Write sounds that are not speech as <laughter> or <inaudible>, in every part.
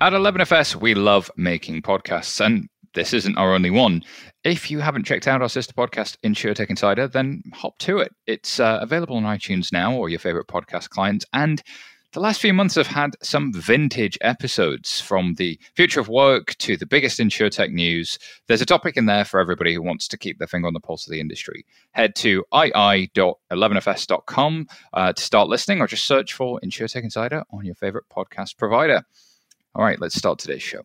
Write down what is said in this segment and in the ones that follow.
At 11FS, we love making podcasts, and this isn't our only one. If you haven't checked out our sister podcast, InsurTech Insider, then hop to it. It's uh, available on iTunes now or your favorite podcast clients. And the last few months have had some vintage episodes from the future of work to the biggest InsurTech news. There's a topic in there for everybody who wants to keep their finger on the pulse of the industry. Head to ii.11fs.com uh, to start listening or just search for InsurTech Insider on your favorite podcast provider. All right, let's start today's show.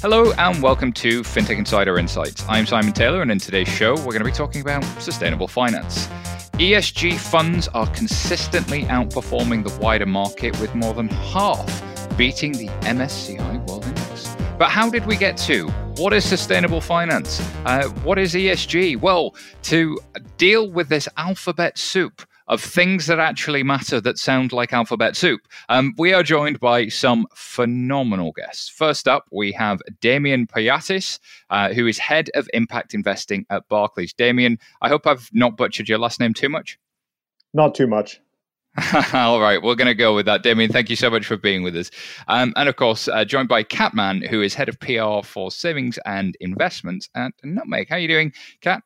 Hello and welcome to FinTech Insider Insights. I'm Simon Taylor, and in today's show, we're going to be talking about sustainable finance. ESG funds are consistently outperforming the wider market, with more than half beating the MSCI World Index. But how did we get to? What is sustainable finance? Uh, what is ESG? Well, to deal with this alphabet soup of things that actually matter that sound like alphabet soup, um, we are joined by some phenomenal guests. First up, we have Damian Payiatakis, uh, who is head of impact investing at Barclays. Damian, I hope I've not butchered your last name too much. Not too much. <laughs> All right, we're going to go with that. Damian, thank you so much for being with us. Um, and of course, uh, joined by Kat Mann, who is head of PR for savings and investments at Nutmeg. How are you doing, Kat?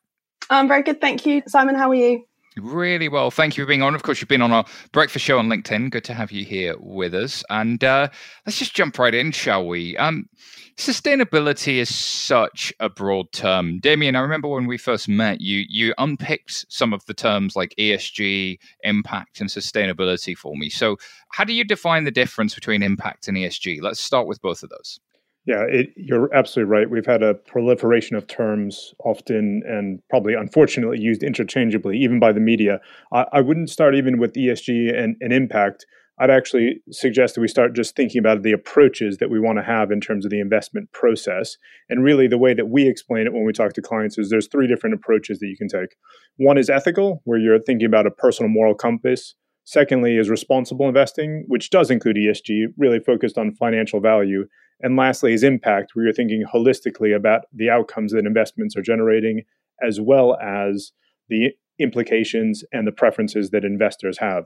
I'm very good, thank you. Simon, how are you? Really well. Thank you for being on. Of course, you've been on our breakfast show on LinkedIn. Good to have you here with us. And uh, let's just jump right in, shall we? Um, sustainability is such a broad term. Damian, I remember when we first met, you you unpicked some of the terms like ESG, impact, and sustainability for me. So, how do you define the difference between impact and ESG? Let's start with both of those. Yeah, it, you're absolutely right. We've had a proliferation of terms, often and probably unfortunately used interchangeably, even by the media. I, I wouldn't start even with ESG and, and impact. I'd actually suggest that we start just thinking about the approaches that we want to have in terms of the investment process. And really, the way that we explain it when we talk to clients is there's three different approaches that you can take. One is ethical, where you're thinking about a personal moral compass. Secondly, is responsible investing, which does include ESG, really focused on financial value. And lastly, is impact, where you're thinking holistically about the outcomes that investments are generating, as well as the implications and the preferences that investors have.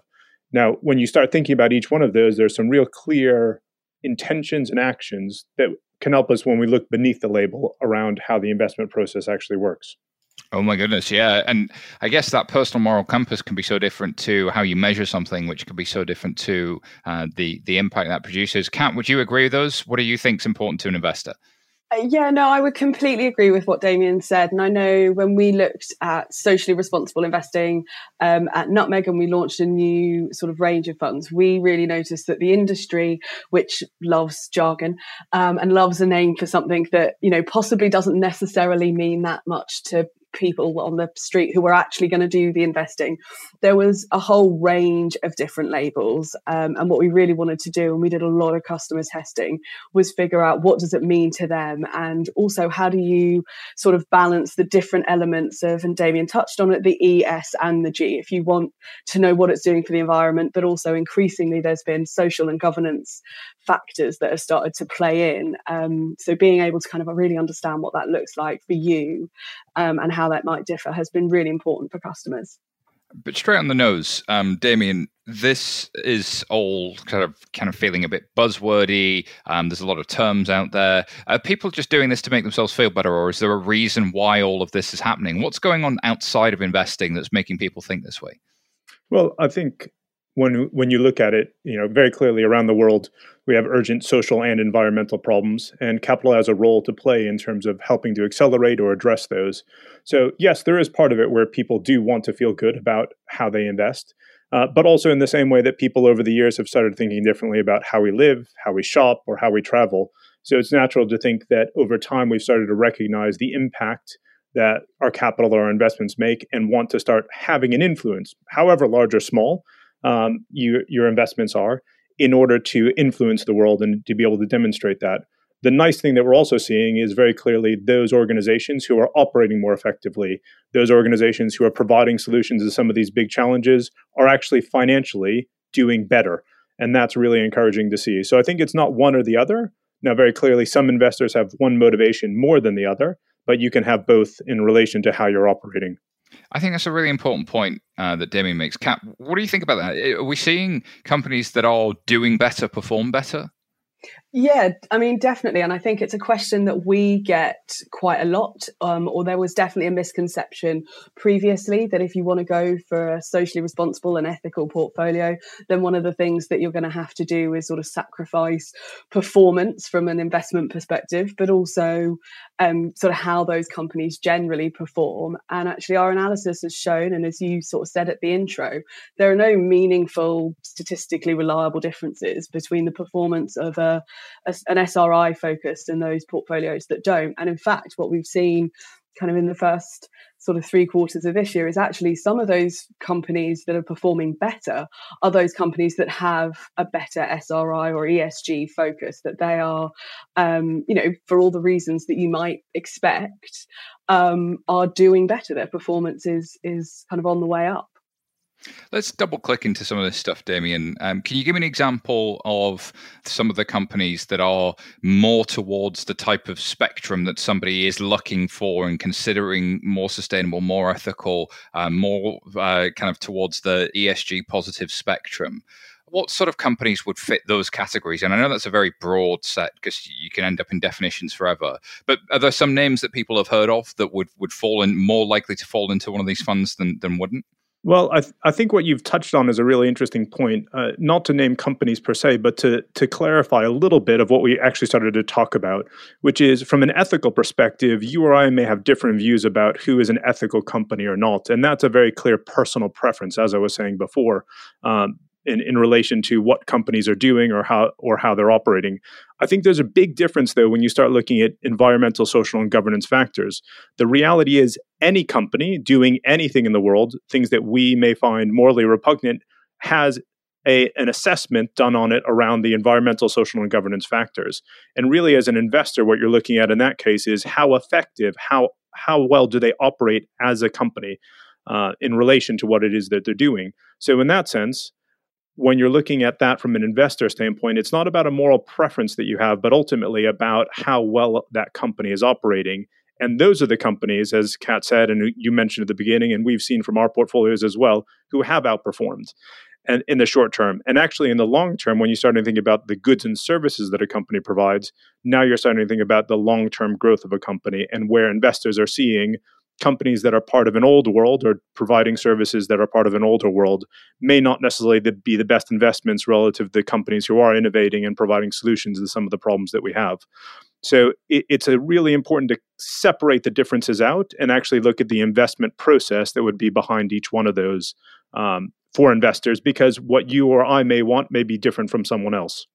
Now, when you start thinking about each one of those, there's some real clear intentions and actions that can help us when we look beneath the label around how the investment process actually works. Oh my goodness, yeah, and I guess that personal moral compass can be so different to how you measure something, which can be so different to uh, the the impact that produces. Kat, would you agree with those? What do you think is important to an investor? Uh, yeah, no, I would completely agree with what Damian said. And I know when we looked at socially responsible investing um, at Nutmeg and we launched a new sort of range of funds, we really noticed that the industry, which loves jargon um, and loves a name for something that, you know, possibly doesn't necessarily mean that much to people on the street who were actually going to do the investing. There was a whole range of different labels. Um, and what we really wanted to do, and we did a lot of customer testing, was figure out what does it mean to them and also how do you sort of balance the different elements of, and Damian touched on it, the E, S, and the G. If you want to know what it's doing for the environment, but also increasingly there's been social and governance factors that have started to play in. Um, so being able to kind of really understand what that looks like for you um, and how that might differ has been really important for customers. But straight on the nose, um, Damian, this is all kind of kind of feeling a bit buzzwordy. Um, there's a lot of terms out there. Are people just doing this to make themselves feel better, or is there a reason why all of this is happening? What's going on outside of investing that's making people think this way? Well, I think when when you look at it, you know, very clearly around the world, we have urgent social and environmental problems, and capital has a role to play in terms of helping to accelerate or address those. So, yes, there is part of it where people do want to feel good about how they invest, uh, but also in the same way that people over the years have started thinking differently about how we live, how we shop, or how we travel. So, it's natural to think that over time we've started to recognize the impact that our capital or our investments make and want to start having an influence, however large or small um, you, your investments are in order to influence the world and to be able to demonstrate that. The nice thing that we're also seeing is very clearly those organizations who are operating more effectively, those organizations who are providing solutions to some of these big challenges are actually financially doing better. And that's really encouraging to see. So I think it's not one or the other. Now, very clearly, some investors have one motivation more than the other, but you can have both in relation to how you're operating. I think that's a really important point uh, that Damian makes. Kat, what do you think about that? Are we seeing companies that are doing better perform better? Yeah, I mean, definitely. And I think it's a question that we get quite a lot. Um, or there was definitely a misconception previously that if you want to go for a socially responsible and ethical portfolio, then one of the things that you're going to have to do is sort of sacrifice performance from an investment perspective, but also um, sort of how those companies generally perform. And actually, our analysis has shown, and as you sort of said at the intro, there are no meaningful, statistically reliable differences between the performance of a a, an SRI focused and those portfolios that don't. And in fact, what we've seen kind of in the first sort of three quarters of this year is actually some of those companies that are performing better are those companies that have a better SRI or ESG focus, that they are, um, you know, for all the reasons that you might expect, um, are doing better. Their performance is is kind of on the way up. Let's double click into some of this stuff, Damian. Um, can you give me an example of some of the companies that are more towards the type of spectrum that somebody is looking for and considering more sustainable, more ethical, uh, more uh, kind of towards the ESG positive spectrum? What sort of companies would fit those categories? And I know that's a very broad set because you can end up in definitions forever. But are there some names that people have heard of that would, would fall in more likely to fall into one of these funds than, than wouldn't? Well, I, th- I think what you've touched on is a really interesting point. Uh, not to name companies per se, but to to clarify a little bit of what we actually started to talk about, which is from an ethical perspective, you or I may have different views about who is an ethical company or not, and that's a very clear personal preference, as I was saying before. Um, in, in relation to what companies are doing or how or how they're operating. I think there's a big difference though when you start looking at environmental, social, and governance factors. The reality is any company doing anything in the world, things that we may find morally repugnant, has a, an assessment done on it around the environmental, social, and governance factors. And really, as an investor, what you're looking at in that case is how effective, how how well do they operate as a company uh, in relation to what it is that they're doing. So, in that sense, when you're looking at that from an investor standpoint, it's not about a moral preference that you have, but ultimately about how well that company is operating. And those are the companies, as Kat said, and you mentioned at the beginning, and we've seen from our portfolios as well, who have outperformed and in the short term. And actually, in the long term, when you start to think about the goods and services that a company provides, now you're starting to think about the long term growth of a company and where investors are seeing companies that are part of an old world or providing services that are part of an older world may not necessarily be the best investments relative to companies who are innovating and providing solutions to some of the problems that we have. So it, it's a really important to separate the differences out and actually look at the investment process that would be behind each one of those um, for investors because what you or I may want may be different from someone else.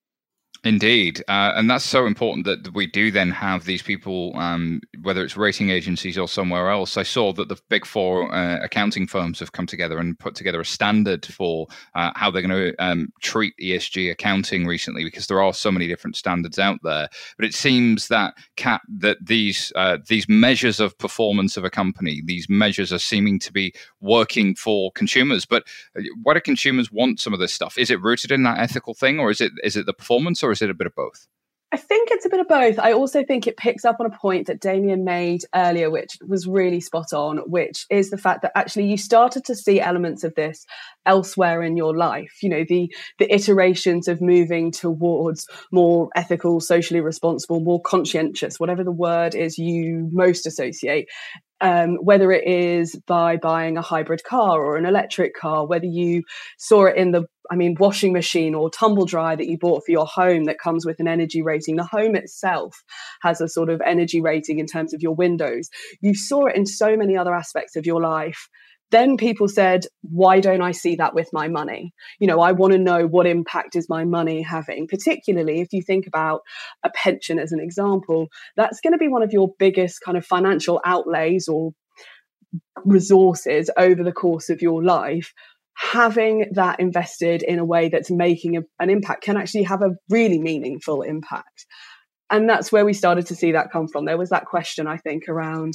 Indeed, uh, and that's so important that we do then have these people, um, whether it's rating agencies or somewhere else. I saw that the big four uh, accounting firms have come together and put together a standard for uh, how they're going to um, treat ESG accounting recently, because there are so many different standards out there. But it seems that Kat, that these uh, these measures of performance of a company, these measures are seeming to be working for consumers. But uh, why do consumers want some of this stuff? Is it rooted in that ethical thing, or is it is it the performance? or is it a bit of both? I think it's a bit of both. I also think it picks up on a point that Damian made earlier, which was really spot on, which is the fact that actually you started to see elements of this elsewhere in your life. You know, the the iterations of moving towards more ethical, socially responsible, more conscientious, whatever the word is you most associate um, whether it is by buying a hybrid car or an electric car, whether you saw it in the, I mean, washing machine or tumble dryer that you bought for your home that comes with an energy rating. The home itself has a sort of energy rating in terms of your windows. You saw it in so many other aspects of your life then people said why don't i see that with my money? You know i want to know what impact is my money having particularly if you think about a pension as an example that's going to be one of your biggest kind of financial outlays or resources over the course of your life. Having that invested in a way that's making a, an impact can actually have a really meaningful impact. And that's where we started to see that come from. There was that question i think around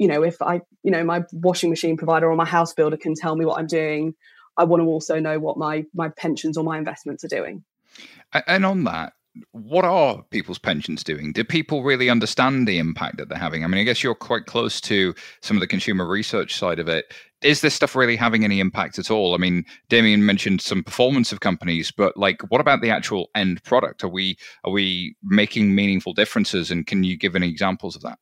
you know, if I, you know, my washing machine provider or my house builder can tell me what I'm doing, I want to also know what my my pensions or my investments are doing. And on that, what are people's pensions doing? Do people really understand the impact that they're having? I mean, I guess you're quite close to some of the consumer research side of it. Is this stuff really having any impact at all? I mean, Damian mentioned some performance of companies, but like, what about the actual end product? Are we are we making meaningful differences? And can you give any examples of that?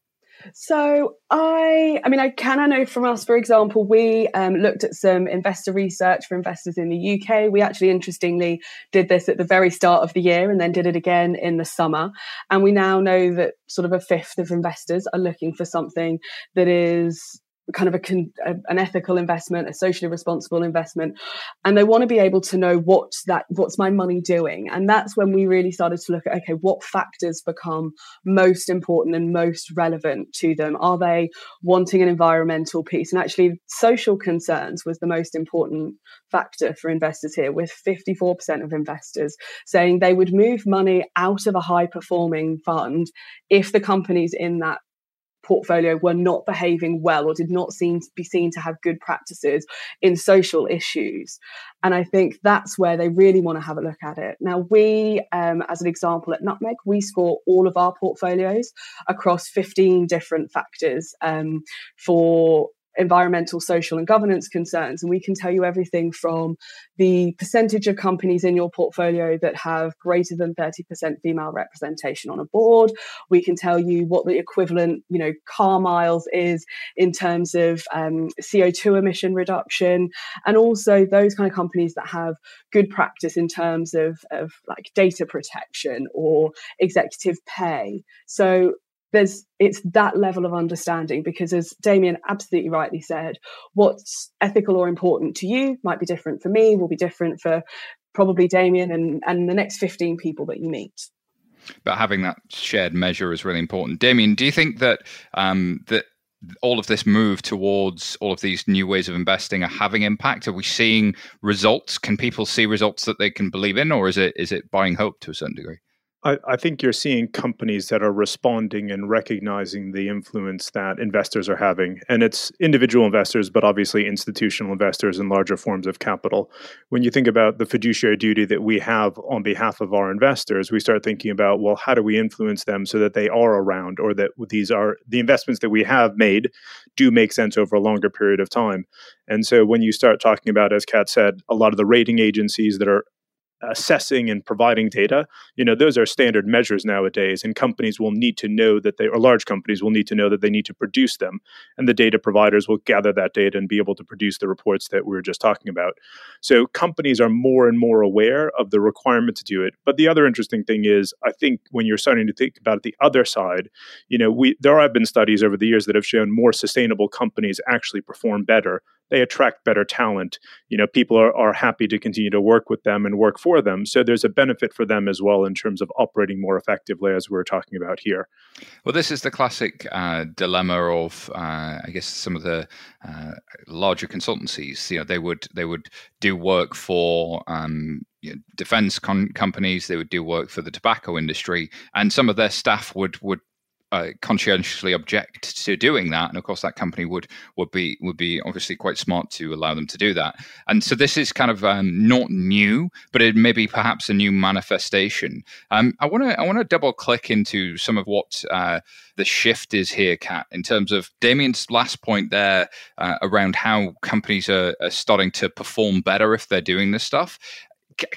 So I, I mean, I can I know from us, for example, we um, looked at some investor research for investors in the UK. We actually, interestingly, did this at the very start of the year and then did it again in the summer. And we now know that sort of a fifth of investors are looking for something that is kind of a, an ethical investment, a socially responsible investment, and they want to be able to know what's that what's my money doing, and that's when we really started to look at okay, what factors become most important and most relevant to them? Are they wanting an environmental piece? And actually, social concerns was the most important factor for investors here, with 54% of investors saying they would move money out of a high performing fund if the companies in that portfolio were not behaving well or did not seem to be seen to have good practices in social issues. And I think that's where they really want to have a look at it. Now, we, um, as an example at Nutmeg, we score all of our portfolios across 15 different factors um, for environmental, social, and governance concerns. And we can tell you everything from the percentage of companies in your portfolio that have greater than 30% female representation on a board. We can tell you what the equivalent, you know, car miles is in terms of um, CO2 emission reduction, and also those kind of companies that have good practice in terms of, of like data protection or executive pay. So there's it's that level of understanding because as damian absolutely rightly said what's ethical or important to you might be different for me will be different for probably damian and and the next 15 people that you meet. But having that shared measure is really important. Damian do you think that um, that all of this move towards all of these new ways of investing are having impact? Are we seeing results? Can people see results that they can believe in or is it is it buying hope to a certain degree I, I, think you're seeing companies that are responding and recognizing the influence that investors are having. And it's individual investors, but obviously institutional investors and larger forms of capital. When you think about the fiduciary duty that we have on behalf of our investors, we start thinking about, well, how do we influence them so that they are around or that these are the investments that we have made do make sense over a longer period of time. And so when you start talking about, as Kat said, a lot of the rating agencies that are assessing and providing data you know those are standard measures nowadays and companies will need to know that they or large companies will need to know that they need to produce them and the data providers will gather that data and be able to produce the reports that we were just talking about. So companies are more and more aware of the requirement to do it but the other interesting thing is i think when you're starting to think about the other side you know we there have been studies over the years that have shown more sustainable companies actually perform better they attract better talent. You know, people are, are happy to continue to work with them and work for them. So there's a benefit for them as well in terms of operating more effectively, as we are talking about here. Well, this is the classic uh, dilemma of, uh, I guess, some of the uh, larger consultancies. You know, they would they would do work for um, you know, defense con- companies. They would do work for the tobacco industry, and some of their staff would would uh, conscientiously object to doing that, and of course that company would would be would be obviously quite smart to allow them to do that. And so this is kind of um, not new, but it may be perhaps a new manifestation. Um, I want to I want to double click into some of what uh, the shift is here, Kat, in terms of Damian's last point there uh, around how companies are, are starting to perform better if they're doing this stuff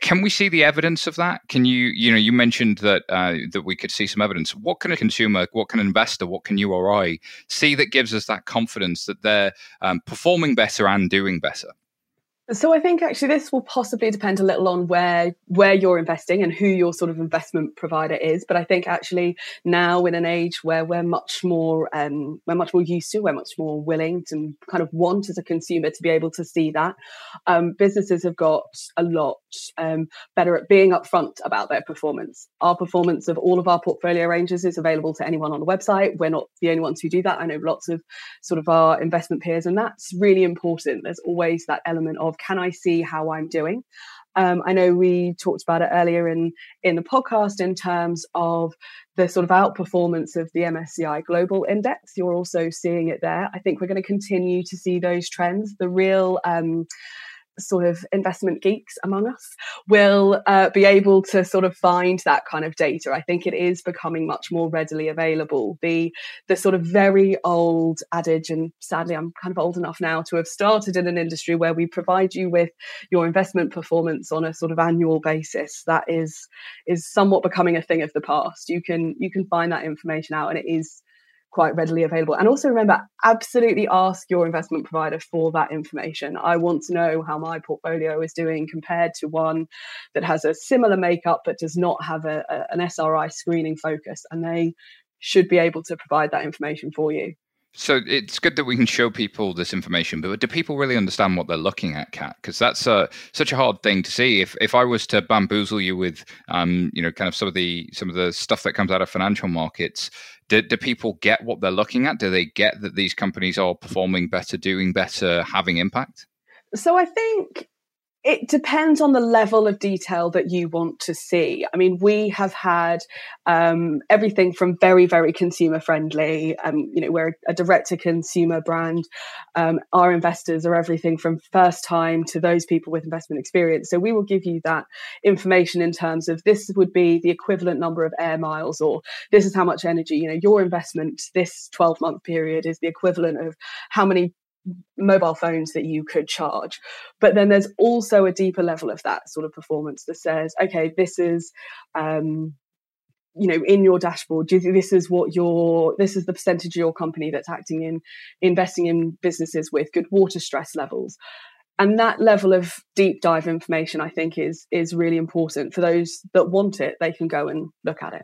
can we see the evidence of that? Can you, you know, you mentioned that uh, that we could see some evidence. What can a consumer, what can an investor, what can you or I see that gives us that confidence that they're um, performing better and doing better? So I think actually this will possibly depend a little on where where you're investing and who your sort of investment provider is. But I think actually now in an age where we're much more um, we're much more used to, we're much more willing to kind of want as a consumer to be able to see that. Um, businesses have got a lot um, better at being upfront about their performance. Our performance of all of our portfolio ranges is available to anyone on the website. We're not the only ones who do that. I know lots of sort of our investment peers, and that's really important. There's always that element of can I see how I'm doing? Um, I know we talked about it earlier in in the podcast in terms of the sort of outperformance of the MSCI Global Index. You're also seeing it there. I think we're going to continue to see those trends. The real um, sort of investment geeks among us will uh, be able to sort of find that kind of data. I think it is becoming much more readily available. The the sort of very old adage, and sadly, I'm kind of old enough now to have started in an industry where we provide you with your investment performance on a sort of annual basis. That is is somewhat becoming a thing of the past. You can you can find that information out, and it is quite readily available. And also remember, absolutely ask your investment provider for that information. I want to know how my portfolio is doing compared to one that has a similar makeup but does not have a, a, an SRI screening focus. And they should be able to provide that information for you. So it's good that we can show people this information, but do people really understand what they're looking at, Kat? Because that's uh, such a hard thing to see. If if I was to bamboozle you with, um, you know, kind of some of the some of the stuff that comes out of financial markets, do, do people get what they're looking at? Do they get that these companies are performing better, doing better, having impact? So I think it depends on the level of detail that you want to see. I mean, we have had um, everything from very, very consumer friendly. Um, you know, we're a direct to consumer brand. Um, our investors are everything from first time to those people with investment experience. So we will give you that information in terms of this would be the equivalent number of air miles, or this is how much energy. You know, your investment this twelve month period is the equivalent of how many mobile phones that you could charge. But then there's also a deeper level of that sort of performance that says, okay, this is, um, you know, in your dashboard, this is what your this is the percentage of your company that's acting in investing in businesses with good water stress levels? And that level of deep dive information, I think, is is really important for those that want it. They can go and look at it.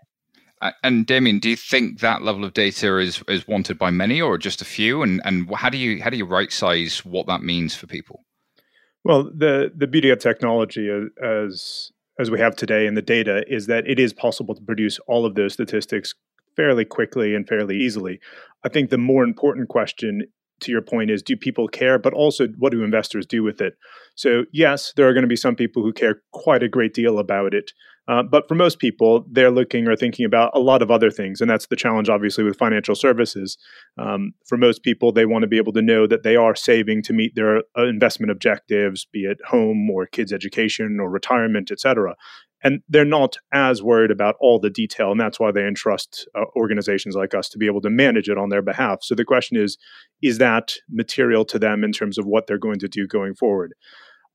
And Damian, do you think that level of data is is wanted by many or just a few? And and how do you how do you right size what that means for people? Well, the the beauty of technology uh, as as we have today in the data is that it is possible to produce all of those statistics fairly quickly and fairly easily. I think the more important question to your point is do people care but also what do investors do with it so yes there are going to be some people who care quite a great deal about it uh, but for most people, they're looking or thinking about a lot of other things. And that's the challenge, obviously, with financial services. Um, for most people, they want to be able to know that they are saving to meet their uh, investment objectives, be it home or kids' education or retirement, et cetera. And they're not as worried about all the detail. And that's why they entrust uh, organizations like us to be able to manage it on their behalf. So the question is is that material to them in terms of what they're going to do going forward?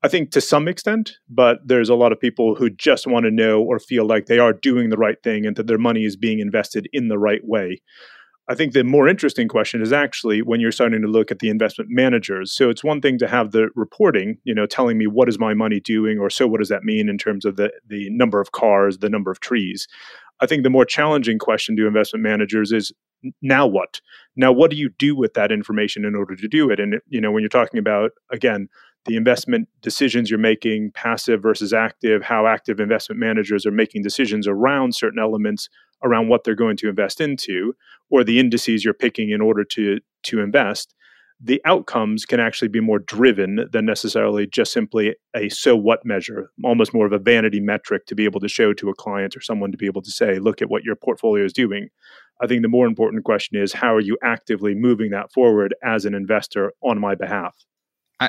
I think to some extent, but there's a lot of people who just want to know or feel like they are doing the right thing and that their money is being invested in the right way. I think the more interesting question is actually when you're starting to look at the investment managers. So it's one thing to have the reporting, you know, telling me what is my money doing, or so what does that mean in terms of the the number of cars, the number of trees. I think the more challenging question to investment managers is now what? Now what do you do with that information in order to do it? And you know, when you're talking about again the investment decisions you're making, passive versus active, how active investment managers are making decisions around certain elements around what they're going to invest into, or the indices you're picking in order to to invest, the outcomes can actually be more driven than necessarily just simply a so what measure, almost more of a vanity metric to be able to show to a client or someone to be able to say, look at what your portfolio is doing. I think the more important question is how are you actively moving that forward as an investor on my behalf?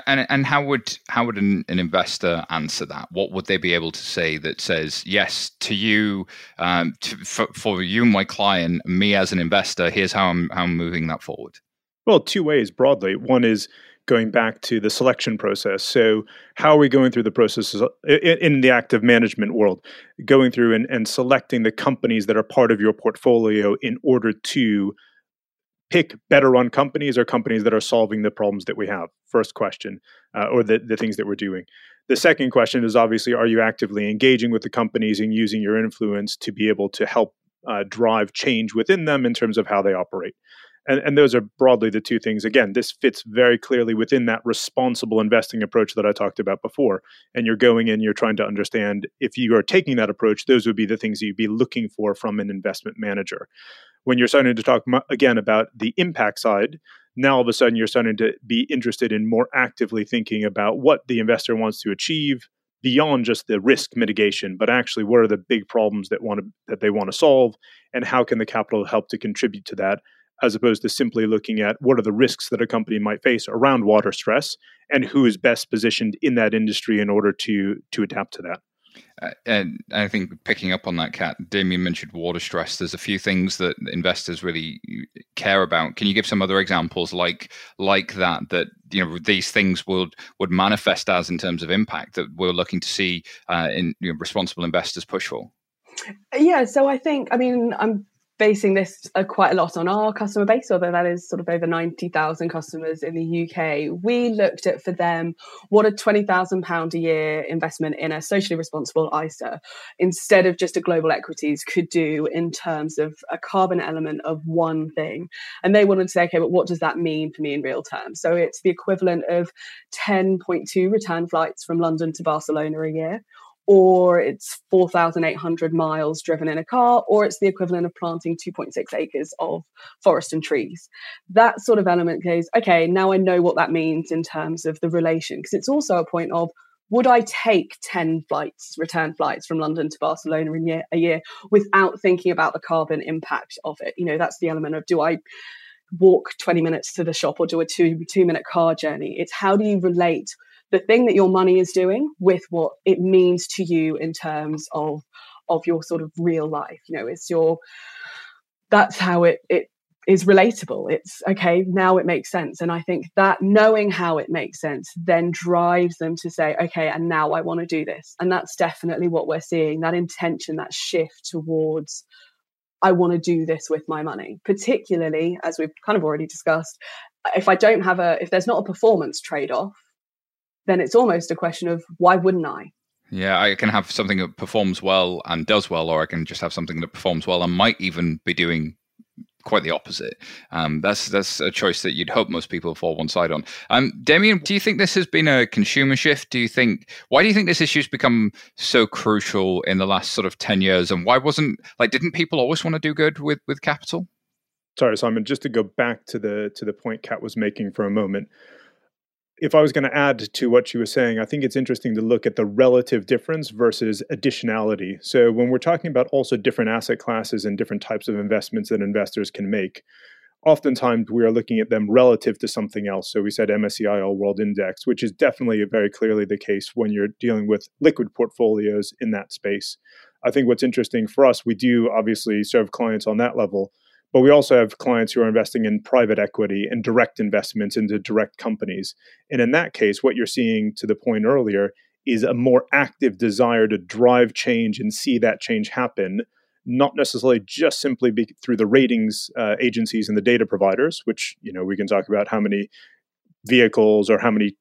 And and how would how would an, an, investor answer that? What would they be able to say that says yes to you, um, to, for, for you, my client, me as an investor? Here's how I'm how I'm moving that forward. Well, two ways broadly. One is going back to the selection process. So, how are we going through the processes in the active management world? Going through and, and selecting the companies that are part of your portfolio in order to pick better run companies or companies that are solving the problems that we have? First question, uh, or the, the things that we're doing. The second question is obviously, are you actively engaging with the companies and using your influence to be able to help uh, drive change within them in terms of how they operate? And, and those are broadly the two things. Again, this fits very clearly within that responsible investing approach that I talked about before. And you're going in, you're trying to understand if you are taking that approach, those would be the things that you'd be looking for from an investment manager when you're starting to talk again about the impact side, now all of a sudden you're starting to be interested in more actively thinking about what the investor wants to achieve beyond just the risk mitigation, but actually what are the big problems that want to that they want to solve, and how can the capital help to contribute to that as opposed to simply looking at what are the risks that a company might face around water stress and who is best positioned in that industry in order to to adapt to that. Uh, and I think picking up on that, Kat, Damian mentioned water stress. There's a few things that investors really care about. Can you give some other examples like like that that you know these things would would manifest as in terms of impact that we're looking to see uh, in you know, responsible investors push for? Yeah, so I think I mean I'm basing this uh, quite a lot on our customer base, although that is sort of over 90,000 customers in the UK. We looked at for them what a £20,000 a year investment in a socially responsible ISA instead of just a global equities could do in terms of a carbon element of one thing. And they wanted to say, okay, but what does that mean for me in real terms? So it's the equivalent of 10.2 return flights from London to Barcelona a year or it's 4,800 miles driven in a car, or it's the equivalent of planting 2.6 acres of forest and trees. That sort of element goes, okay, now I know what that means in terms of the relation, because it's also a point of would I take 10 flights, return flights from London to Barcelona in year, a year without thinking about the carbon impact of it? You know, that's the element of do I walk 20 minutes to the shop or do a two, two minute car journey? It's how do you relate the thing that your money is doing with what it means to you in terms of of your sort of real life you know it's your that's how it it is relatable. It's okay now it makes sense. And i think that knowing how it makes sense then drives them to say okay and now i want to do this. And that's definitely what we're seeing that intention that shift towards i want to do this with my money. Particularly as we've kind of already discussed if i don't have a if there's not a performance trade off then it's almost a question of why wouldn't I? Yeah, I can have something that performs well and does well, or I can just have something that performs well and might even be doing quite the opposite. Um, that's that's a choice that you'd hope most people fall one side on. Um, Damian, do you think this has been a consumer shift? Do you think why do you think this issue's become so crucial in the last sort of ten years? And why wasn't like didn't people always want to do good with with capital? Sorry, Simon. Just to go back to the to the point Kat was making for a moment if I was going to add to what she was saying, I think it's interesting to look at the relative difference versus additionality. So, when we're talking about also different asset classes and different types of investments that investors can make, oftentimes we are looking at them relative to something else. So, we said MSCI All World Index, which is definitely very clearly the case when you're dealing with liquid portfolios in that space. I think what's interesting for us, we do obviously serve clients on that level but we also have clients who are investing in private equity and direct investments into direct companies. And in that case, what you're seeing to the point earlier is a more active desire to drive change and see that change happen, not necessarily just simply be through the ratings uh, agencies and the data providers, which you know we can talk about how many vehicles or how many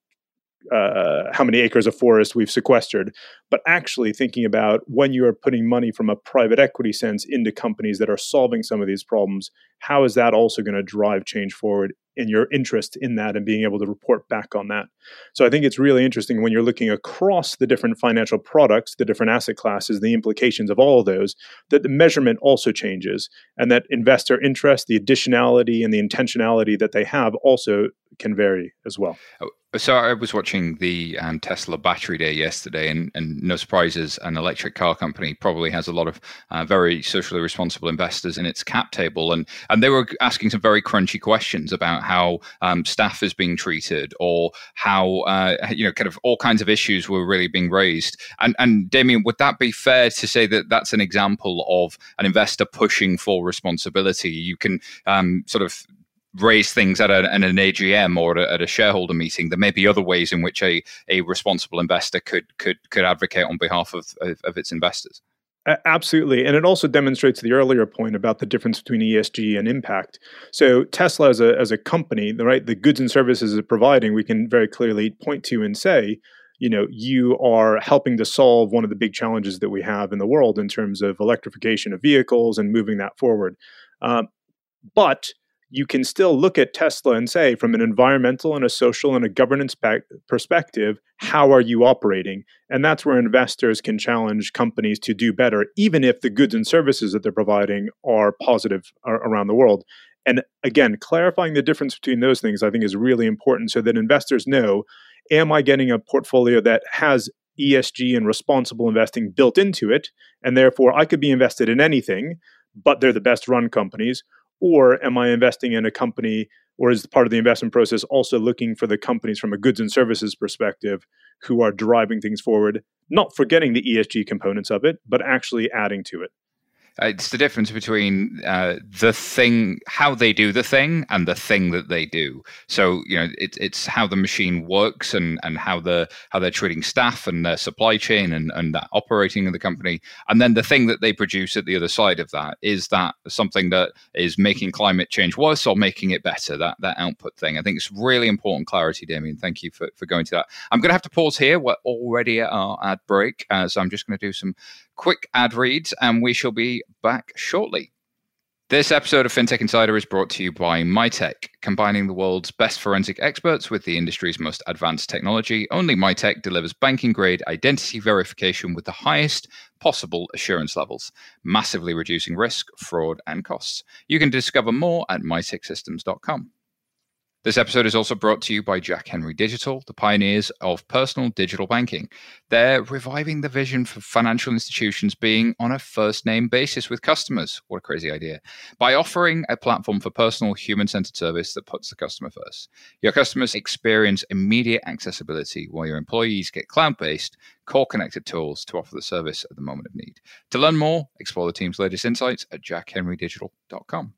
uh, how many acres of forest we've sequestered, but actually thinking about when you are putting money from a private equity sense into companies that are solving some of these problems, how is that also going to drive change forward in your interest in that and being able to report back on that? So I think it's really interesting when you're looking across the different financial products, the different asset classes, the implications of all of those, that the measurement also changes and that investor interest, the additionality and the intentionality that they have also can vary as well. Oh, so I was watching the um, Tesla Battery Day yesterday, and, and, no surprises, an electric car company probably has a lot of uh, very socially responsible investors in its cap table, and and they were asking some very crunchy questions about how um, staff is being treated, or how uh, you know, kind of all kinds of issues were really being raised. And and Damian, would that be fair to say that that's an example of an investor pushing for responsibility? You can um, sort of raise things at, a, at an AGM or at a, shareholder meeting, there may be other ways in which a, a responsible investor could could could advocate on behalf of, of, of its investors. Absolutely. And it also demonstrates the earlier point about the difference between ESG and impact. So Tesla as a as a company, the, right, the goods and services it's providing, we can very clearly point to and say, you know, you are helping to solve one of the big challenges that we have in the world in terms of electrification of vehicles and moving that forward. Um, but you can still look at Tesla and say, from an environmental and a social and a governance perspective, how are you operating? And that's where investors can challenge companies to do better, even if the goods and services that they're providing are positive around the world. And again, clarifying the difference between those things, I think, is really important so that investors know am I getting a portfolio that has ESG and responsible investing built into it? And therefore, I could be invested in anything, but they're the best run companies Or am I investing in a company or is part of the investment process also looking for the companies from a goods and services perspective who are driving things forward, not forgetting the ESG components of it, but actually adding to it? Uh, it's the difference between uh, the thing, how they do the thing, and the thing that they do. So you know, it, it's how the machine works and and how the how they're treating staff and their supply chain and and that operating of the company, and then the thing that they produce at the other side of that is that something that is making climate change worse or making it better. That that output thing. I think it's really important clarity, Damian. Thank you for for going to that. I'm going to have to pause here. We're already at our ad break, uh, so I'm just going to do some quick ad reads, and we shall be back shortly. This episode of FinTech Insider is brought to you by Mitek, combining the world's best forensic experts with the industry's most advanced technology. Only Mitek delivers banking grade identity verification with the highest possible assurance levels, massively reducing risk, fraud, and costs. You can discover more at miteksystems.com. This episode is also brought to you by Jack Henry Digital, the pioneers of personal digital banking. They're reviving the vision for financial institutions being on a first name basis with customers. What a crazy idea. By offering a platform for personal human centered service that puts the customer first. Your customers experience immediate accessibility while your employees get cloud based, core connected tools to offer the service at the moment of need. To learn more, explore the team's latest insights at jackhenrydigital.com.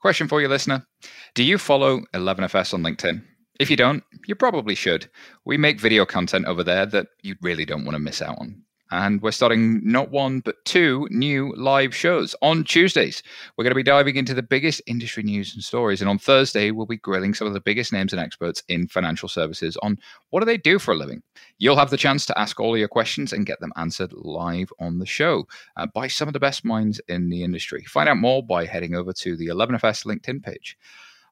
Question for you, listener Do you follow 11FS on LinkedIn? If you don't, you probably should. We make video content over there that you really don't want to miss out on. And we're starting not one, but two new live shows on Tuesdays. We're going to be diving into the biggest industry news and stories. And on Thursday, we'll be grilling some of the biggest names and experts in financial services on what do they do for a living. You'll have the chance to ask all your questions and get them answered live on the show uh, by some of the best minds in the industry. Find out more by heading over to the 11FS LinkedIn page.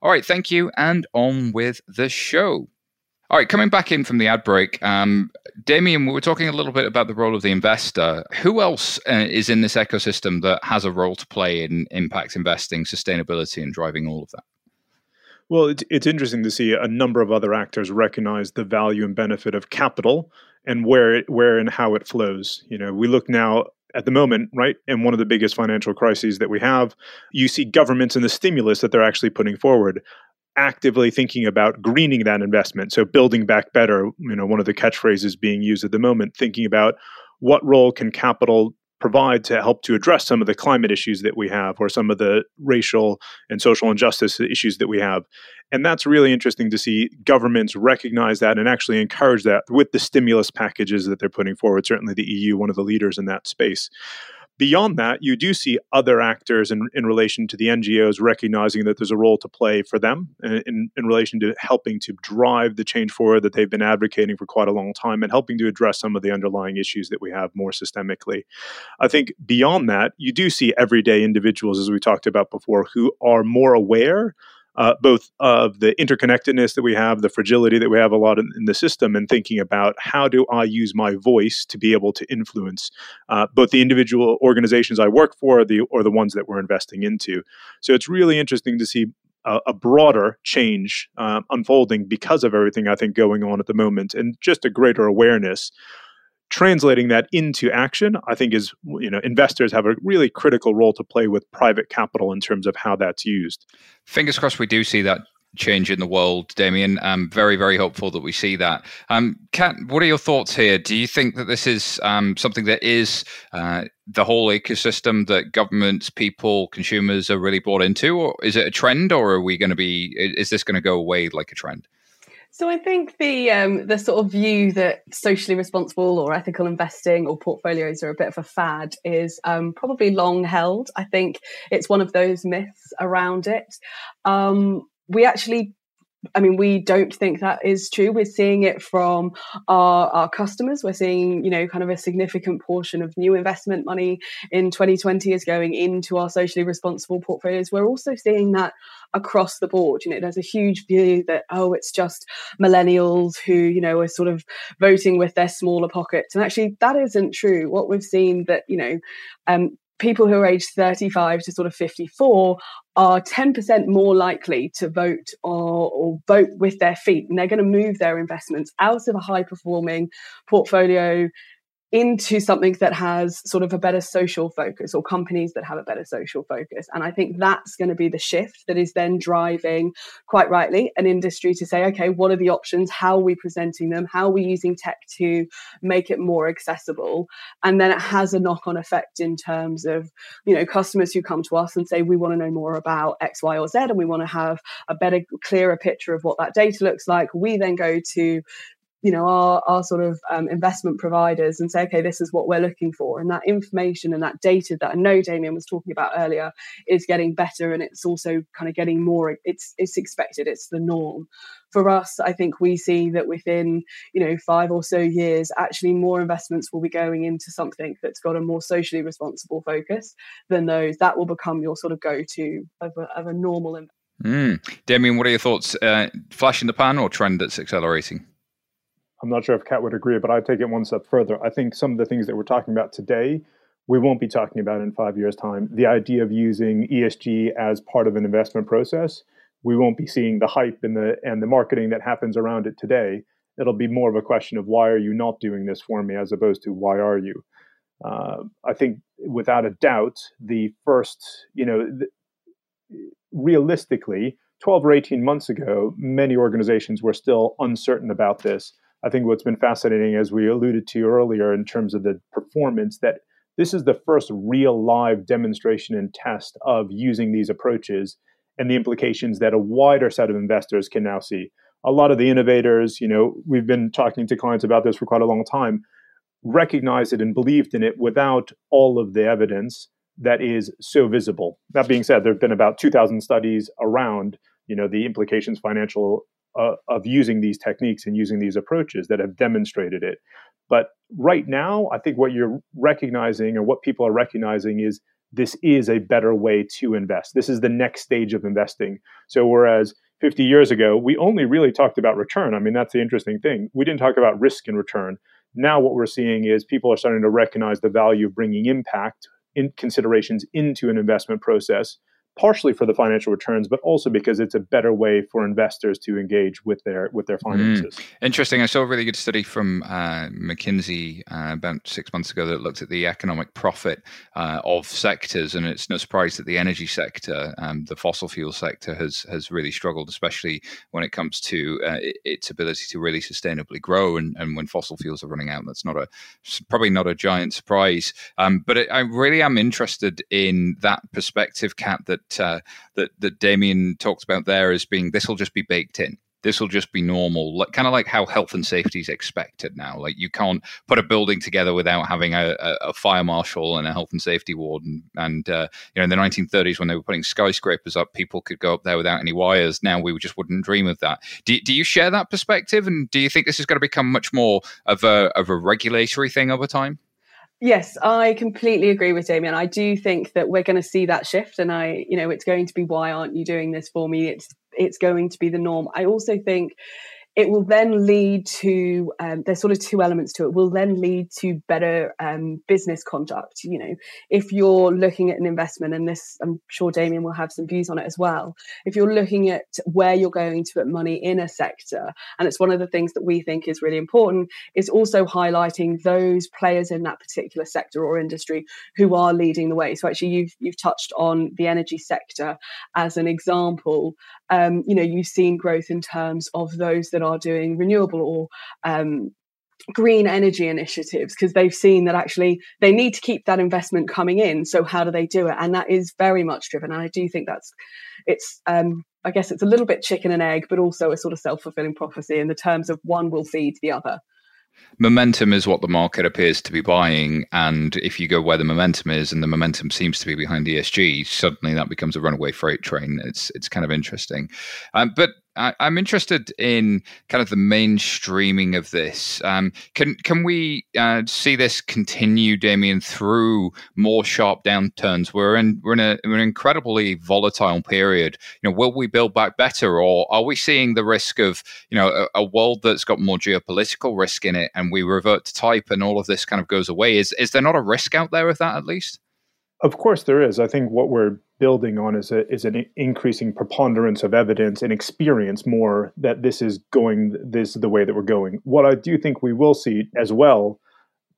All right, thank you, and on with the show. All right, coming back in from the ad break, um, Damian, we were talking a little bit about the role of the investor. Who else uh, is in this ecosystem that has a role to play in impact investing, sustainability, and driving all of that? Well, it's, it's interesting to see a number of other actors recognize the value and benefit of capital and where it, where and how it flows. You know, we look now at the moment, right, in one of the biggest financial crises that we have, you see governments and the stimulus that they're actually putting forward actively thinking about greening that investment. So building back better, you know, one of the catchphrases being used at the moment, thinking about what role can capital provide to help to address some of the climate issues that we have or some of the racial and social injustice issues that we have. And that's really interesting to see governments recognize that and actually encourage that with the stimulus packages that they're putting forward. Certainly the EU, one of the leaders in that space. Beyond that, you do see other actors in, in relation to the NGOs recognizing that there's a role to play for them in, in, in relation to helping to drive the change forward that they've been advocating for quite a long time and helping to address some of the underlying issues that we have more systemically. I think beyond that, you do see everyday individuals, as we talked about before, who are more aware uh, both of the interconnectedness that we have, the fragility that we have a lot in, in, the system, and thinking about how do I use my voice to be able to influence uh, both the individual organizations I work for, the or the ones that we're investing into. So it's really interesting to see a, a broader change uh, unfolding because of everything I think going on at the moment, and just a greater awareness translating that into action i think is you know investors have a really critical role to play with private capital in terms of how that's used. Fingers crossed we do see that change in the world damian. I'm very very hopeful that we see that. Um, kat what are your thoughts here? Do you think that this is um, something that is uh, the whole ecosystem that governments people consumers are really bought into or is it a trend or are we going to be is this going to go away like a trend so I think the um, the sort of view that socially responsible or ethical investing or portfolios are a bit of a fad is um, probably long held. I think it's one of those myths around it. Um, we actually I mean, we don't think that is true. We're seeing it from our, our customers. We're seeing, you know, kind of a significant portion of new investment money in 2020 is going into our socially responsible portfolios. We're also seeing that across the board. You know, there's a huge view that, oh, it's just millennials who, you know, are sort of voting with their smaller pockets. And actually, that isn't true. What we've seen that, you know, um, people who are aged 35 to sort of 54 are 10% more likely to vote or, or vote with their feet. And they're going to move their investments out of a high performing portfolio into something that has sort of a better social focus or companies that have a better social focus. And I think that's going to be the shift that is then driving, quite rightly, an industry to say, okay, what are the options? How are we presenting them? How are we using tech to make it more accessible? And then it has a knock on effect in terms of, you know, customers who come to us and say, we want to know more about X, Y, or Z, and we want to have a better, clearer picture of what that data looks like. We then go to you know our, our sort of um, investment providers and say okay this is what we're looking for. And that information and that data that i know damian was talking about earlier is getting better and it's also kind of getting more it's it's expected it's the norm. For us i think we see that within you know five or so years actually more investments will be going into something that's got a more socially responsible focus than those. That will become your sort of go-to of a, of a normal mm. damian what are your thoughts uh, flash in the pan or trend that's accelerating I'm not sure if Kat would agree, but I'd take it one step further. I think some of the things that we're talking about today, we won't be talking about in five years' time. The idea of using ESG as part of an investment process, we won't be seeing the hype and the and the marketing that happens around it today. It'll be more of a question of why are you not doing this for me, as opposed to why are you. Uh, I think without a doubt, the first, you know, realistically, 12 or 18 months ago, many organizations were still uncertain about this I think what's been fascinating, as we alluded to earlier, in terms of the performance, that this is the first real live demonstration and test of using these approaches and the implications that a wider set of investors can now see. A lot of the innovators, you know, we've been talking to clients about this for quite a long time, recognized it and believed in it without all of the evidence that is so visible. That being said, there have been about 2,000 studies around, you know, the implications, financial uh, of using these techniques and using these approaches that have demonstrated it. But right now, I think what you're recognizing or what people are recognizing is this is a better way to invest. This is the next stage of investing. So, whereas 50 years ago, we only really talked about return. I mean, that's the interesting thing. We didn't talk about risk and return. Now, what we're seeing is people are starting to recognize the value of bringing impact in considerations into an investment process partially for the financial returns, but also because it's a better way for investors to engage with their with their finances. Mm. Interesting. I saw a really good study from uh, McKinsey uh, about six months ago that looked at the economic profit uh, of sectors, and it's no surprise that the energy sector, um, the fossil fuel sector, has has really struggled, especially when it comes to uh, its ability to really sustainably grow. And, and when fossil fuels are running out, that's not a probably not a giant surprise. Um, but it, I really am interested in that perspective, Kat. That that uh, that that Damian talked about there as being this will just be baked in. This will just be normal, like, kind of like how health and safety is expected now. Like you can't put a building together without having a, a, a fire marshal and a health and safety warden. And uh, you know, in the 1930s, when they were putting skyscrapers up, people could go up there without any wires. Now we just wouldn't dream of that. Do, do you share that perspective? And do you think this is going to become much more of a of a regulatory thing over time? Yes, I completely agree with Damian. I do think that we're going to see that shift, and I, you know, it's going to be why aren't you doing this for me? It's it's going to be the norm. I also think it will then lead to um, there's sort of two elements to it. Will then lead to better um, business conduct you know. If you're looking at an investment and this i'm sure damian will have some views on it as well. If you're looking at where you're going to put money in a sector and it's one of the things that we think is really important is also highlighting those players in that particular sector or industry who are leading the way. So actually you've you've touched on the energy sector as an example. Um, you know you've seen growth in terms of those that are doing renewable or um, green energy initiatives because they've seen that actually they need to keep that investment coming in so how do they do it and that is very much driven and i do think that's it's um, i guess it's a little bit chicken and egg but also a sort of self-fulfilling prophecy in the terms of one will feed the other momentum is what the market appears to be buying. And if you go where the momentum is, and the momentum seems to be behind ESG, suddenly that becomes a runaway freight train. It's it's kind of interesting. Um, but I, am interested in kind of the mainstreaming of this. Um, can can we uh, see this continue, Damian, through more sharp downturns? We're in we're in, a, we're an incredibly volatile period. You know, will we build back better, or are we seeing the risk of you know a, a world that's got more geopolitical risk in it, and we revert to type, and all of this kind of goes away? Is is there not a risk out there of that at least? Of course, there is. I think what we're building on is a, is an increasing preponderance of evidence and experience more that this is going this is the way that we're going. What I do think we will see as well,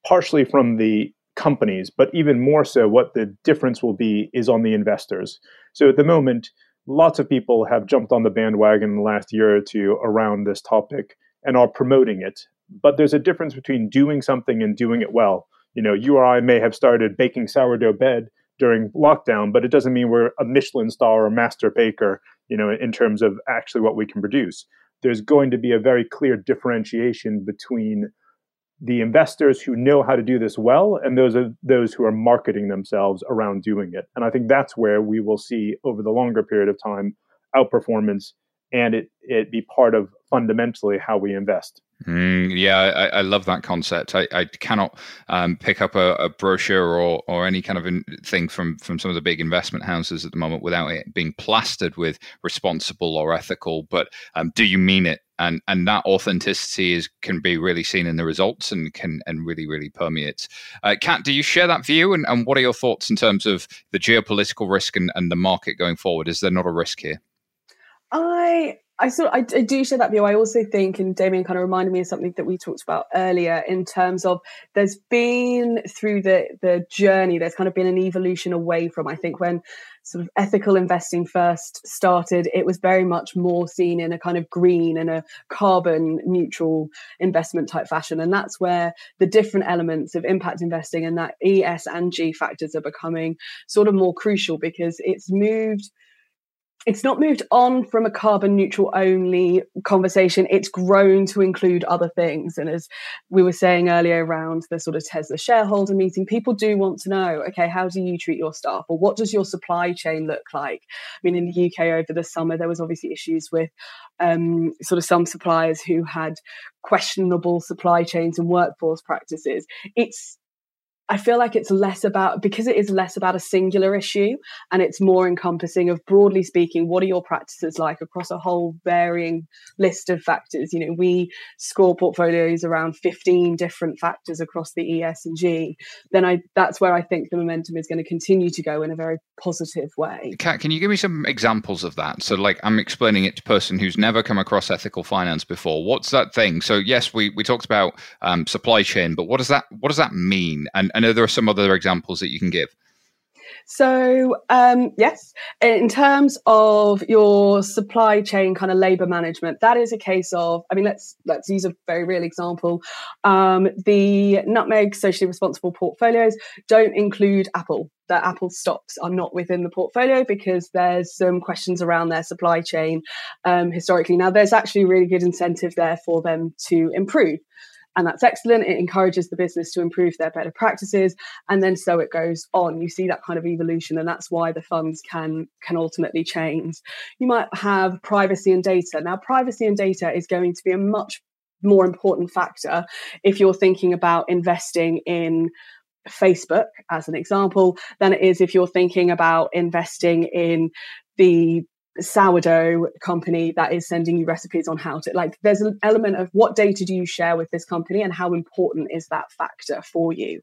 partially from the companies, but even more so, what the difference will be is on the investors. So at the moment, lots of people have jumped on the bandwagon in the last year or two around this topic and are promoting it. But there's a difference between doing something and doing it well. You know, you or I may have started baking sourdough bread during lockdown, but it doesn't mean we're a Michelin star or master baker, you know, in terms of actually what we can produce. There's going to be a very clear differentiation between the investors who know how to do this well and those are those who are marketing themselves around doing it. And I think that's where we will see over the longer period of time outperformance and it it be part of fundamentally how we invest. Mm, yeah, I, I, love that concept. I, I cannot um, pick up a, a, brochure or, or any kind of thing from, from some of the big investment houses at the moment without it being plastered with responsible or ethical. But um, do you mean it? And and that authenticity is can be really seen in the results and can and really really permeates. Uh, Kat, do you share that view? And, and what are your thoughts in terms of the geopolitical risk and, and the market going forward? Is there not a risk here? I I sort I, I, do share that view. I also think, and Damian kind of reminded me of something that we talked about earlier in terms of there's been through the the journey, there's kind of been an evolution away from. I think when sort of ethical investing first started, it was very much more seen in a kind of green and a carbon neutral investment type fashion, and that's where the different elements of impact investing and that E, S, and G factors are becoming sort of more crucial because it's moved it's not moved on from a carbon neutral only conversation. It's grown to include other things. And as we were saying earlier around the sort of Tesla shareholder meeting, people do want to know okay, how do you treat your staff? Or what does your supply chain look like? I mean, in the UK over the summer, there was obviously issues with um, sort of some suppliers who had questionable supply chains and workforce practices. It's I feel like it's less about because it is less about a singular issue and it's more encompassing of broadly speaking, what are your practices like across a whole varying list of factors? You know, we score portfolios around 15 different factors across the ES and G. Then I that's where I think the momentum is going to continue to go in a very positive way. Kat, can you give me some examples of that? So like I'm explaining it to a person who's never come across ethical finance before. What's that thing? So yes, we, we talked about um, supply chain, but what does that what does that mean? And I know there are some other examples that you can give. So, um, yes, in terms of your supply chain kind of labor management, that is a case of. I mean, let's let's use a very real example. Um, the Nutmeg socially responsible portfolios don't include Apple. The Apple stocks are not within the portfolio because there's some questions around their supply chain um, historically. Now, there's actually really good incentive there for them to improve and that's excellent. It encourages the business to improve their better practices, and then so it goes on. You see that kind of evolution, and that's why the funds can can ultimately change. You might have privacy and data. Now, privacy and data is going to be a much more important factor if you're thinking about investing in Facebook, as an example, than it is if you're thinking about investing in the sourdough company that is sending you recipes on how to like there's an element of what data do you share with this company and how important is that factor for you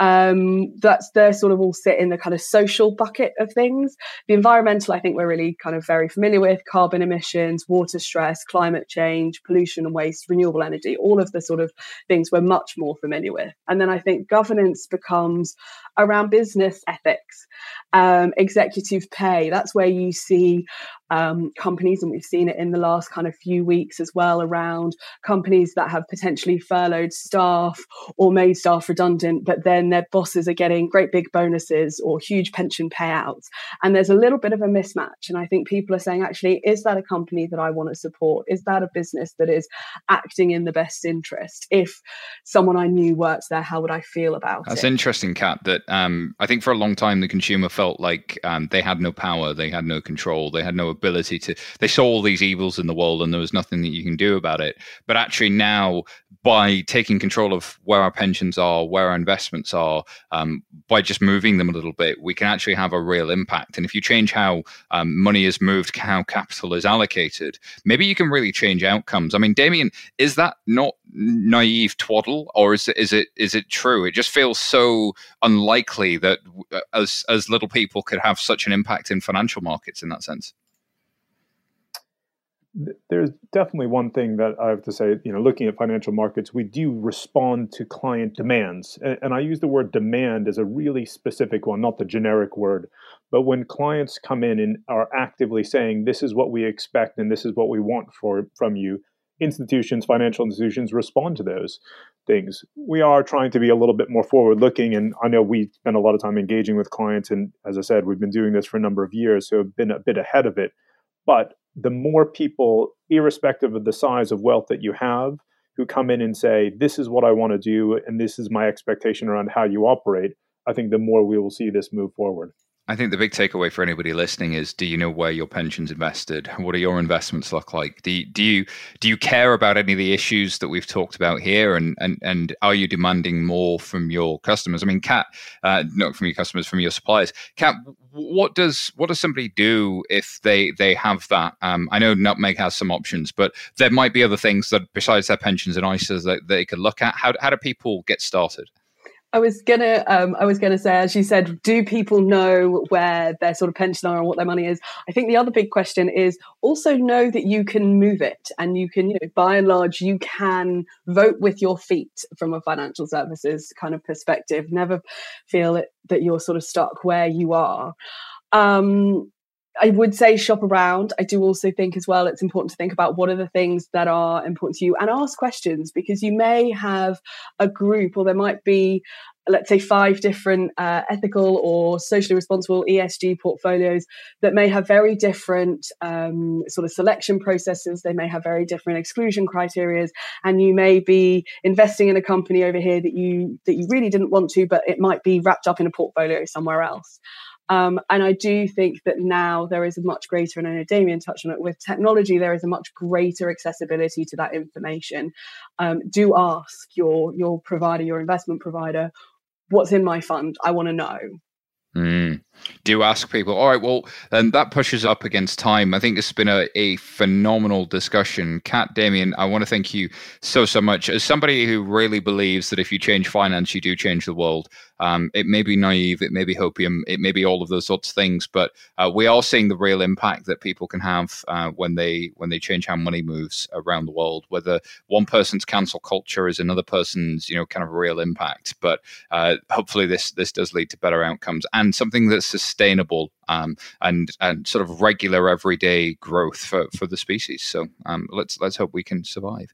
um, that's they sort of all sit in the kind of social bucket of things. The environmental, I think we're really kind of very familiar with carbon emissions, water stress, climate change, pollution and waste, renewable energy, all of the sort of things we're much more familiar with. And then I think governance becomes around business ethics, um, executive pay. That's where you see um, companies, and we've seen it in the last kind of few weeks as well, around companies that have potentially furloughed staff or made staff redundant, but then their bosses are getting great big bonuses or huge pension payouts. And there's a little bit of a mismatch. And I think people are saying, actually, is that a company that I want to support? Is that a business that is acting in the best interest? If someone I knew works there, how would I feel about That's it? That's interesting, Kat. That um, I think for a long time the consumer felt like um, they had no power, they had no control, they had no ability to. They saw all these evils in the world, and there was nothing that you can do about it. But actually, now by taking control of where our pensions are, where our investments are, um, by just moving them a little bit, we can actually have a real impact. And if you change how um, money is moved, how capital is allocated, maybe you can really change outcomes. I mean, Damian, is that not naive twaddle, or is it is it is it true? It just feels so unlikely that uh, as as little people could have such an impact in financial markets in that sense. there's definitely one thing that I have to say, you know, looking at financial markets, we do respond to client demands. And, I use the word demand as a really specific one, not the generic word. But when clients come in and are actively saying, this is what we expect and this is what we want for from you, institutions, financial institutions respond to those things. We are trying to be a little bit more forward looking. And I know we spend a lot of time engaging with clients. And as I said, we've been doing this for a number of years, so have been a bit ahead of it. But the more people, irrespective of the size of wealth that you have, who come in and say, This is what I want to do, and this is my expectation around how you operate, I think the more we will see this move forward. I think the big takeaway for anybody listening is: Do you know where your pension's invested? What do your investments look like? Do you, do you do you care about any of the issues that we've talked about here? And and and are you demanding more from your customers? I mean, Kat, uh, not from your customers, from your suppliers. Kat, what does what does somebody do if they they have that? Um, I know Nutmeg has some options, but there might be other things that besides their pensions and ISAs that they could look at. How how do people get started? I was gonna, um, I was gonna say, as you said, do people know where their sort of pension are and what their money is? I think the other big question is also know that you can move it, and you can, you know, by and large, you can vote with your feet from a financial services kind of perspective. Never feel it, that you're sort of stuck where you are. Um, I would say shop around. I do also think as well it's important to think about what are the things that are important to you and ask questions because you may have a group or there might be let's say five different uh, ethical or socially responsible ESG portfolios that may have very different um, sort of selection processes. They may have very different exclusion criteria, and you may be investing in a company over here that you that you really didn't want to, but it might be wrapped up in a portfolio somewhere else. Um, and I do think that now there is a much greater, and I know Damian touched on it, with technology, there is a much greater accessibility to that information. Um, do ask your your provider, your investment provider, what's in my fund? I want to know. Mm. Do ask people. All right, well, then that pushes up against time. I think it's been a, a phenomenal discussion. Kat, Damian, I want to thank you so, so much. As somebody who really believes that if you change finance, you do change the world, um, it may be naive, it may be hopium, it may be all of those sorts of things, but uh, we are seeing the real impact that people can have uh, when they when they change how money moves around the world. Whether one person's cancel culture is another person's, you know, kind of real impact. But uh, hopefully, this this does lead to better outcomes and something that's sustainable um, and and sort of regular everyday growth for for the species. So um, let's let's hope we can survive.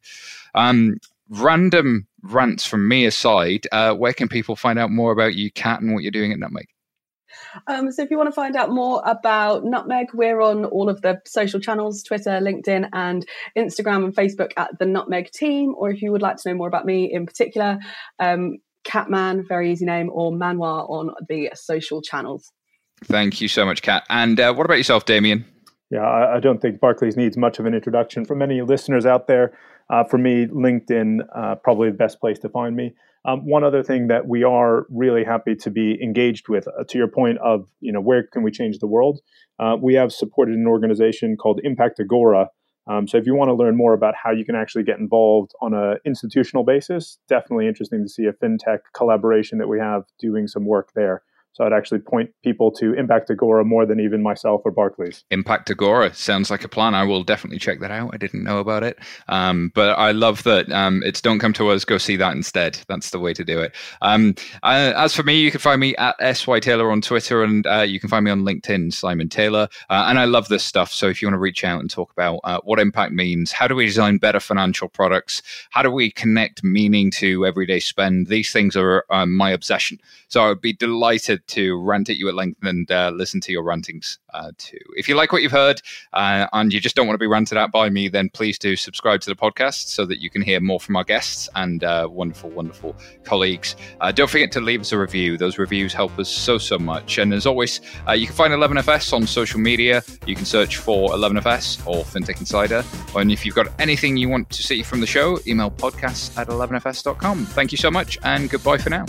Um, random rants from me aside, uh, where can people find out more about you, Kat, and what you're doing at Nutmeg? Um, so if you want to find out more about Nutmeg, we're on all of the social channels Twitter, LinkedIn, and Instagram and Facebook at the Nutmeg team. Or if you would like to know more about me in particular, um, Kat Mann, very easy name, or Manoir on the social channels. Thank you so much, Kat. And uh, what about yourself, Damian? Yeah, I, I, don't think Barclays needs much of an introduction. For many listeners out there, uh, for me, LinkedIn uh, probably the best place to find me. Um, one other thing that we are really happy to be engaged with, uh, to your point of you know where can we change the world, uh, we have supported an organization called Impact Agora. Um, so if you want to learn more about how you can actually get involved on an institutional basis, definitely interesting to see a fintech collaboration that we have doing some work there. So I'd actually point people to Impact Agora more than even myself or Barclays. Impact Agora sounds like a plan. I will definitely check that out. I didn't know about it, um, but I love that um, it's don't come to us, go see that instead. That's the way to do it. Um, uh, as for me, you can find me at sy taylor on Twitter, and uh, you can find me on LinkedIn, Simon Taylor. Uh, and I love this stuff. So if you want to reach out and talk about uh, what impact means, how do we design better financial products, how do we connect meaning to everyday spend, these things are uh, my obsession. So I would be delighted to rant at you at length and uh, listen to your rantings uh, too. If you like what you've heard uh, and you just don't want to be ranted at by me, then please do subscribe to the podcast so that you can hear more from our guests and uh, wonderful, wonderful colleagues. Uh, don't forget to leave us a review. Those reviews help us so, so much. And as always, uh, you can find 11FS on social media. You can search for 11FS or FinTech Insider. And if you've got anything you want to see from the show, email podcasts at 11fs.com. Thank you so much and goodbye for now.